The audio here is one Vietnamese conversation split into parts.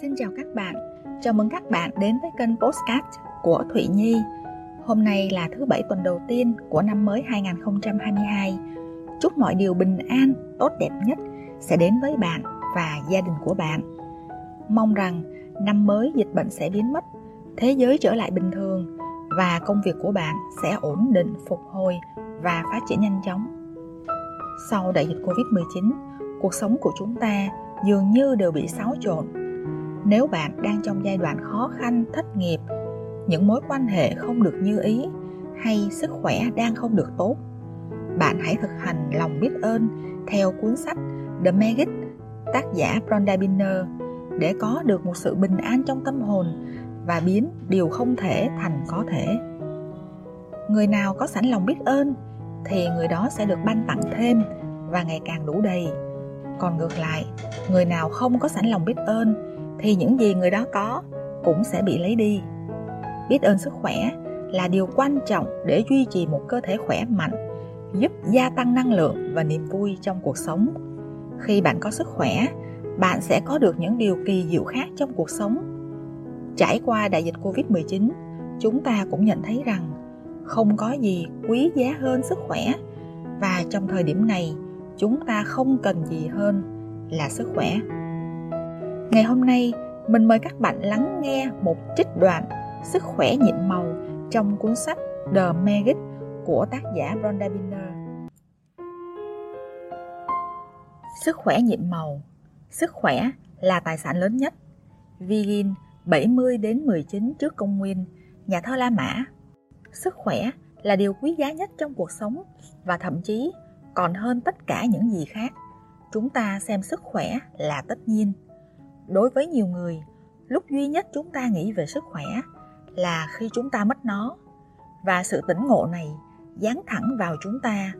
Xin chào các bạn, chào mừng các bạn đến với kênh Postcard của Thụy Nhi. Hôm nay là thứ bảy tuần đầu tiên của năm mới 2022. Chúc mọi điều bình an, tốt đẹp nhất sẽ đến với bạn và gia đình của bạn. Mong rằng năm mới dịch bệnh sẽ biến mất, thế giới trở lại bình thường và công việc của bạn sẽ ổn định, phục hồi và phát triển nhanh chóng. Sau đại dịch Covid-19, cuộc sống của chúng ta dường như đều bị xáo trộn nếu bạn đang trong giai đoạn khó khăn, thất nghiệp, những mối quan hệ không được như ý hay sức khỏe đang không được tốt, bạn hãy thực hành lòng biết ơn theo cuốn sách The Magic, tác giả Rhonda Binner để có được một sự bình an trong tâm hồn và biến điều không thể thành có thể. Người nào có sẵn lòng biết ơn thì người đó sẽ được ban tặng thêm và ngày càng đủ đầy. Còn ngược lại, người nào không có sẵn lòng biết ơn thì những gì người đó có cũng sẽ bị lấy đi. Biết ơn sức khỏe là điều quan trọng để duy trì một cơ thể khỏe mạnh, giúp gia tăng năng lượng và niềm vui trong cuộc sống. Khi bạn có sức khỏe, bạn sẽ có được những điều kỳ diệu khác trong cuộc sống. Trải qua đại dịch covid 19 chúng ta cũng nhận thấy rằng không có gì quý giá hơn sức khỏe và trong thời điểm này, chúng ta không cần gì hơn là sức khỏe ngày hôm nay mình mời các bạn lắng nghe một trích đoạn sức khỏe nhịn màu trong cuốn sách The Magic của tác giả Rhonda Binner. Sức khỏe nhịn màu Sức khỏe là tài sản lớn nhất. Vigin 70 đến 19 trước công nguyên, nhà thơ La Mã. Sức khỏe là điều quý giá nhất trong cuộc sống và thậm chí còn hơn tất cả những gì khác chúng ta xem sức khỏe là tất nhiên đối với nhiều người, lúc duy nhất chúng ta nghĩ về sức khỏe là khi chúng ta mất nó. Và sự tỉnh ngộ này dán thẳng vào chúng ta.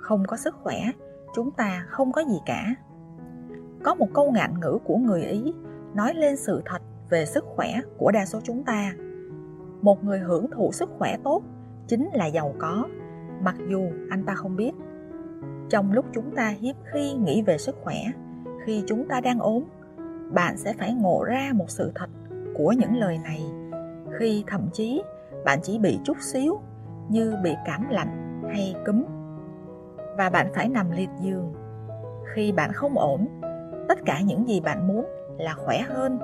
Không có sức khỏe, chúng ta không có gì cả. Có một câu ngạn ngữ của người ý nói lên sự thật về sức khỏe của đa số chúng ta. Một người hưởng thụ sức khỏe tốt chính là giàu có, mặc dù anh ta không biết. Trong lúc chúng ta hiếm khi nghĩ về sức khỏe, khi chúng ta đang ốm bạn sẽ phải ngộ ra một sự thật của những lời này. Khi thậm chí bạn chỉ bị chút xíu như bị cảm lạnh hay cúm. Và bạn phải nằm liệt giường. Khi bạn không ổn, tất cả những gì bạn muốn là khỏe hơn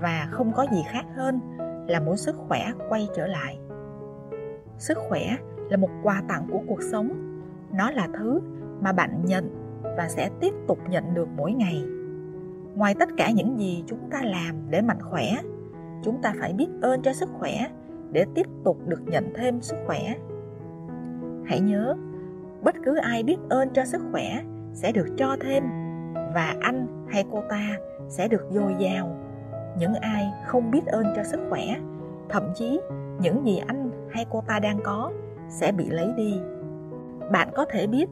và không có gì khác hơn là muốn sức khỏe quay trở lại. Sức khỏe là một quà tặng của cuộc sống. Nó là thứ mà bạn nhận và sẽ tiếp tục nhận được mỗi ngày ngoài tất cả những gì chúng ta làm để mạnh khỏe, chúng ta phải biết ơn cho sức khỏe để tiếp tục được nhận thêm sức khỏe. Hãy nhớ, bất cứ ai biết ơn cho sức khỏe sẽ được cho thêm và anh hay cô ta sẽ được dồi dào. Những ai không biết ơn cho sức khỏe, thậm chí những gì anh hay cô ta đang có sẽ bị lấy đi. Bạn có thể biết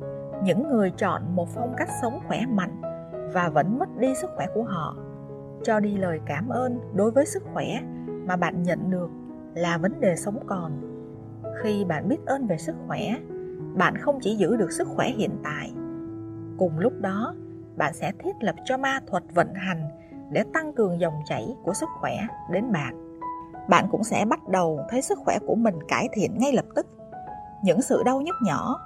những người chọn một phong cách sống khỏe mạnh và vẫn mất đi sức khỏe của họ. Cho đi lời cảm ơn đối với sức khỏe mà bạn nhận được là vấn đề sống còn. Khi bạn biết ơn về sức khỏe, bạn không chỉ giữ được sức khỏe hiện tại, cùng lúc đó, bạn sẽ thiết lập cho ma thuật vận hành để tăng cường dòng chảy của sức khỏe đến bạn. Bạn cũng sẽ bắt đầu thấy sức khỏe của mình cải thiện ngay lập tức. Những sự đau nhức nhỏ,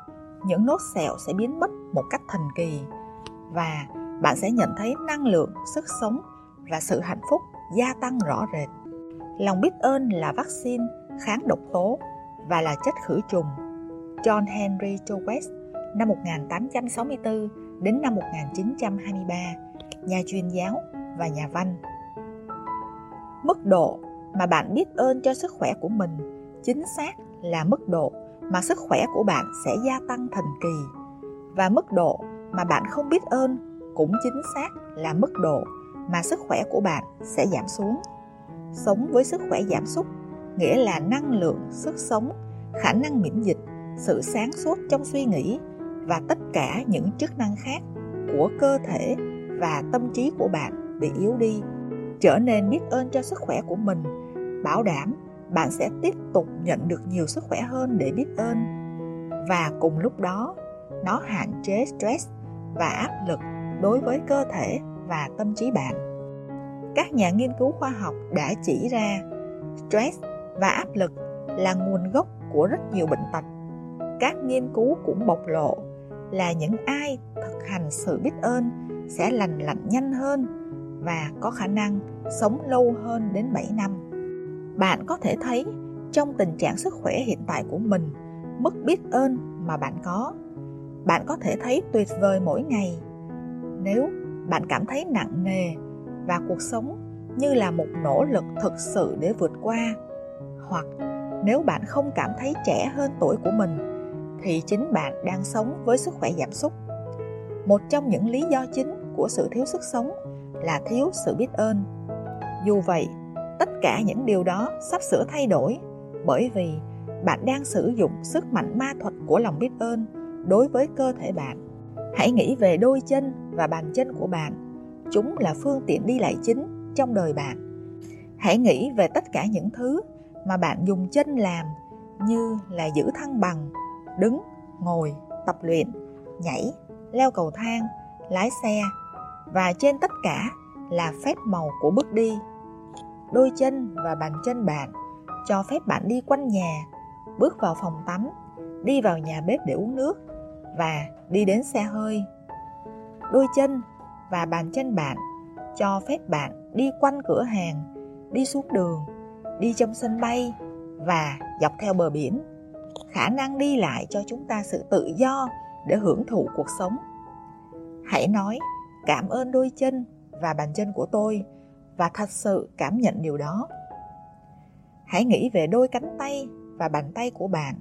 những nốt sẹo sẽ biến mất một cách thần kỳ. Và bạn sẽ nhận thấy năng lượng, sức sống và sự hạnh phúc gia tăng rõ rệt. Lòng biết ơn là vaccine kháng độc tố và là chất khử trùng. John Henry West năm 1864 đến năm 1923, nhà truyền giáo và nhà văn. Mức độ mà bạn biết ơn cho sức khỏe của mình chính xác là mức độ mà sức khỏe của bạn sẽ gia tăng thần kỳ và mức độ mà bạn không biết ơn cũng chính xác là mức độ mà sức khỏe của bạn sẽ giảm xuống. Sống với sức khỏe giảm sút nghĩa là năng lượng, sức sống, khả năng miễn dịch, sự sáng suốt trong suy nghĩ và tất cả những chức năng khác của cơ thể và tâm trí của bạn bị yếu đi. Trở nên biết ơn cho sức khỏe của mình, bảo đảm bạn sẽ tiếp tục nhận được nhiều sức khỏe hơn để biết ơn. Và cùng lúc đó, nó hạn chế stress và áp lực đối với cơ thể và tâm trí bạn các nhà nghiên cứu khoa học đã chỉ ra stress và áp lực là nguồn gốc của rất nhiều bệnh tật các nghiên cứu cũng bộc lộ là những ai thực hành sự biết ơn sẽ lành lặn nhanh hơn và có khả năng sống lâu hơn đến 7 năm. Bạn có thể thấy trong tình trạng sức khỏe hiện tại của mình, mức biết ơn mà bạn có. Bạn có thể thấy tuyệt vời mỗi ngày. Nếu bạn cảm thấy nặng nề và cuộc sống như là một nỗ lực thực sự để vượt qua, hoặc nếu bạn không cảm thấy trẻ hơn tuổi của mình thì chính bạn đang sống với sức khỏe giảm sút. Một trong những lý do chính của sự thiếu sức sống là thiếu sự biết ơn. Dù vậy, tất cả những điều đó sắp sửa thay đổi bởi vì bạn đang sử dụng sức mạnh ma thuật của lòng biết ơn đối với cơ thể bạn. Hãy nghĩ về đôi chân và bàn chân của bạn. Chúng là phương tiện đi lại chính trong đời bạn. Hãy nghĩ về tất cả những thứ mà bạn dùng chân làm như là giữ thăng bằng, đứng, ngồi, tập luyện, nhảy, leo cầu thang, lái xe và trên tất cả là phép màu của bước đi. Đôi chân và bàn chân bạn cho phép bạn đi quanh nhà, bước vào phòng tắm, đi vào nhà bếp để uống nước và đi đến xe hơi. Đôi chân và bàn chân bạn cho phép bạn đi quanh cửa hàng, đi xuống đường, đi trong sân bay và dọc theo bờ biển. Khả năng đi lại cho chúng ta sự tự do để hưởng thụ cuộc sống. Hãy nói cảm ơn đôi chân và bàn chân của tôi và thật sự cảm nhận điều đó. Hãy nghĩ về đôi cánh tay và bàn tay của bạn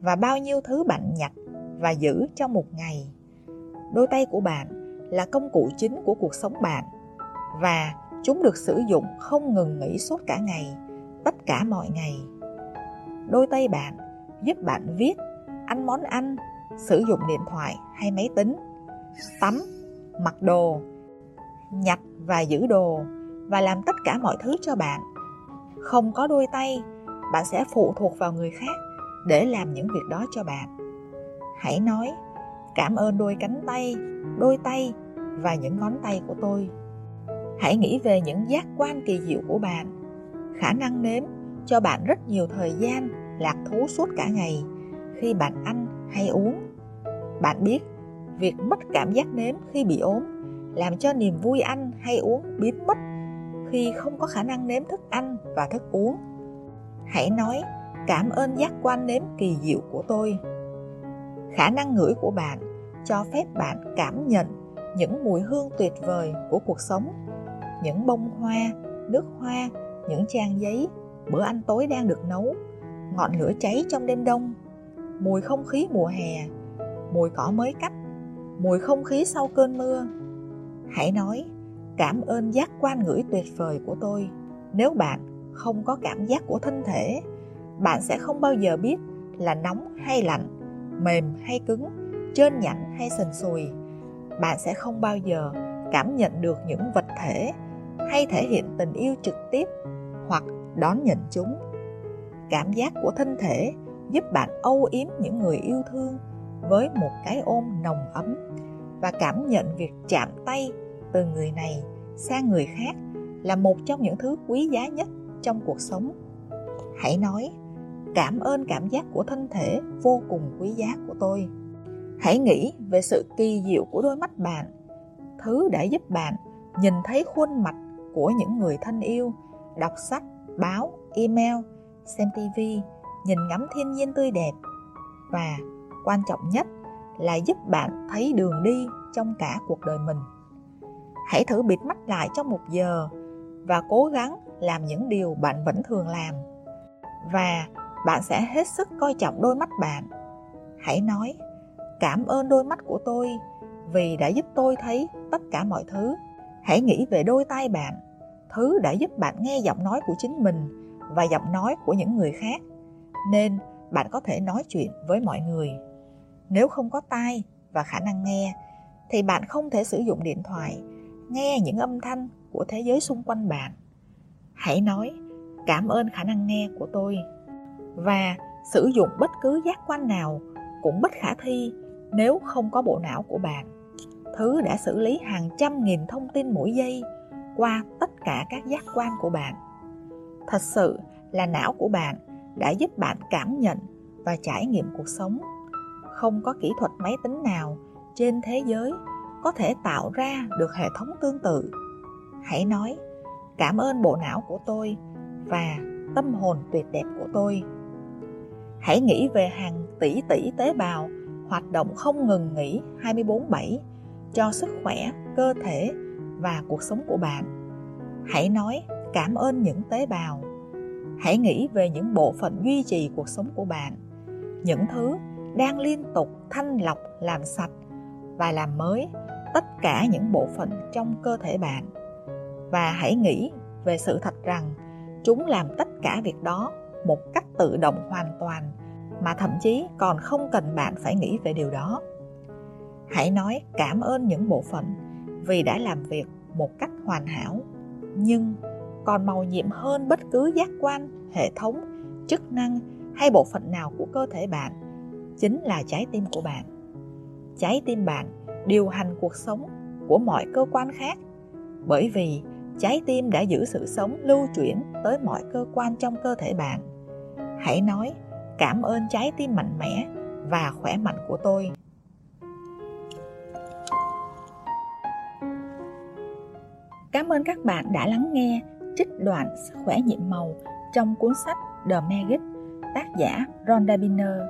và bao nhiêu thứ bạn nhặt và giữ trong một ngày. Đôi tay của bạn là công cụ chính của cuộc sống bạn, và chúng được sử dụng không ngừng nghỉ suốt cả ngày, tất cả mọi ngày. Đôi tay bạn giúp bạn viết, ăn món ăn, sử dụng điện thoại hay máy tính, tắm, mặc đồ, nhặt và giữ đồ và làm tất cả mọi thứ cho bạn. Không có đôi tay, bạn sẽ phụ thuộc vào người khác để làm những việc đó cho bạn hãy nói, cảm ơn đôi cánh tay, đôi tay và những ngón tay của tôi. Hãy nghĩ về những giác quan kỳ diệu của bạn. Khả năng nếm cho bạn rất nhiều thời gian, lạc thú suốt cả ngày khi bạn ăn hay uống. Bạn biết, việc mất cảm giác nếm khi bị ốm làm cho niềm vui ăn hay uống biến mất khi không có khả năng nếm thức ăn và thức uống. Hãy nói, cảm ơn giác quan nếm kỳ diệu của tôi khả năng ngửi của bạn, cho phép bạn cảm nhận những mùi hương tuyệt vời của cuộc sống. Những bông hoa, nước hoa, những trang giấy, bữa ăn tối đang được nấu, ngọn lửa cháy trong đêm đông, mùi không khí mùa hè, mùi cỏ mới cắt, mùi không khí sau cơn mưa. Hãy nói, cảm ơn giác quan ngửi tuyệt vời của tôi. Nếu bạn không có cảm giác của thân thể, bạn sẽ không bao giờ biết là nóng hay lạnh mềm hay cứng trơn nhẵn hay sần sùi. Bạn sẽ không bao giờ cảm nhận được những vật thể hay thể hiện tình yêu trực tiếp hoặc đón nhận chúng. Cảm giác của thân thể giúp bạn âu yếm những người yêu thương với một cái ôm nồng ấm và cảm nhận việc chạm tay từ người này sang người khác là một trong những thứ quý giá nhất trong cuộc sống. Hãy nói cảm ơn cảm giác của thân thể vô cùng quý giá của tôi hãy nghĩ về sự kỳ diệu của đôi mắt bạn thứ đã giúp bạn nhìn thấy khuôn mặt của những người thân yêu đọc sách báo email xem TV, nhìn ngắm thiên nhiên tươi đẹp và quan trọng nhất là giúp bạn thấy đường đi trong cả cuộc đời mình. Hãy thử bịt mắt lại trong một giờ và cố gắng làm những điều bạn vẫn thường làm. Và bạn sẽ hết sức coi trọng đôi mắt bạn. Hãy nói, cảm ơn đôi mắt của tôi vì đã giúp tôi thấy tất cả mọi thứ. Hãy nghĩ về đôi tay bạn, thứ đã giúp bạn nghe giọng nói của chính mình và giọng nói của những người khác nên bạn có thể nói chuyện với mọi người nếu không có tai và khả năng nghe thì bạn không thể sử dụng điện thoại nghe những âm thanh của thế giới xung quanh bạn hãy nói cảm ơn khả năng nghe của tôi và sử dụng bất cứ giác quan nào cũng bất khả thi nếu không có bộ não của bạn. Thứ đã xử lý hàng trăm nghìn thông tin mỗi giây qua tất cả các giác quan của bạn. Thật sự là não của bạn đã giúp bạn cảm nhận và trải nghiệm cuộc sống. Không có kỹ thuật máy tính nào trên thế giới có thể tạo ra được hệ thống tương tự. Hãy nói, cảm ơn bộ não của tôi và tâm hồn tuyệt đẹp của tôi hãy nghĩ về hàng tỷ tỷ tế bào hoạt động không ngừng nghỉ 24/7 cho sức khỏe, cơ thể và cuộc sống của bạn. Hãy nói cảm ơn những tế bào. Hãy nghĩ về những bộ phận duy trì cuộc sống của bạn, những thứ đang liên tục thanh lọc, làm sạch và làm mới tất cả những bộ phận trong cơ thể bạn. Và hãy nghĩ về sự thật rằng chúng làm tất cả việc đó một cách tự động hoàn toàn mà thậm chí còn không cần bạn phải nghĩ về điều đó. Hãy nói cảm ơn những bộ phận vì đã làm việc một cách hoàn hảo, nhưng còn màu nhiệm hơn bất cứ giác quan, hệ thống, chức năng hay bộ phận nào của cơ thể bạn chính là trái tim của bạn. Trái tim bạn điều hành cuộc sống của mọi cơ quan khác bởi vì trái tim đã giữ sự sống lưu chuyển tới mọi cơ quan trong cơ thể bạn hãy nói cảm ơn trái tim mạnh mẽ và khỏe mạnh của tôi Cảm ơn các bạn đã lắng nghe trích đoạn Sức khỏe nhiệm màu trong cuốn sách The Magic tác giả Rhonda Biner.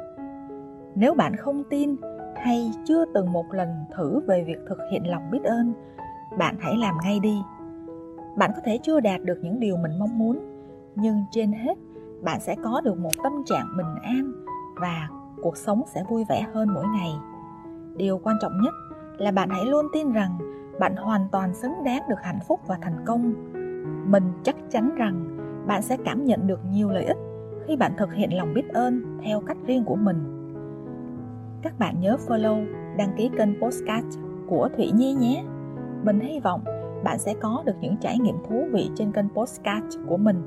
Nếu bạn không tin hay chưa từng một lần thử về việc thực hiện lòng biết ơn, bạn hãy làm ngay đi. Bạn có thể chưa đạt được những điều mình mong muốn, nhưng trên hết bạn sẽ có được một tâm trạng bình an và cuộc sống sẽ vui vẻ hơn mỗi ngày. Điều quan trọng nhất là bạn hãy luôn tin rằng bạn hoàn toàn xứng đáng được hạnh phúc và thành công. Mình chắc chắn rằng bạn sẽ cảm nhận được nhiều lợi ích khi bạn thực hiện lòng biết ơn theo cách riêng của mình. Các bạn nhớ follow đăng ký kênh postcard của thủy nhi nhé. Mình hy vọng bạn sẽ có được những trải nghiệm thú vị trên kênh postcard của mình.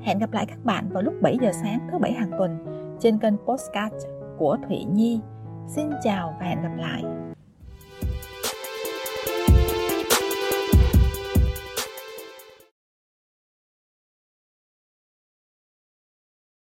Hẹn gặp lại các bạn vào lúc 7 giờ sáng thứ bảy hàng tuần trên kênh postcard của thụy nhi. Xin chào và hẹn gặp lại.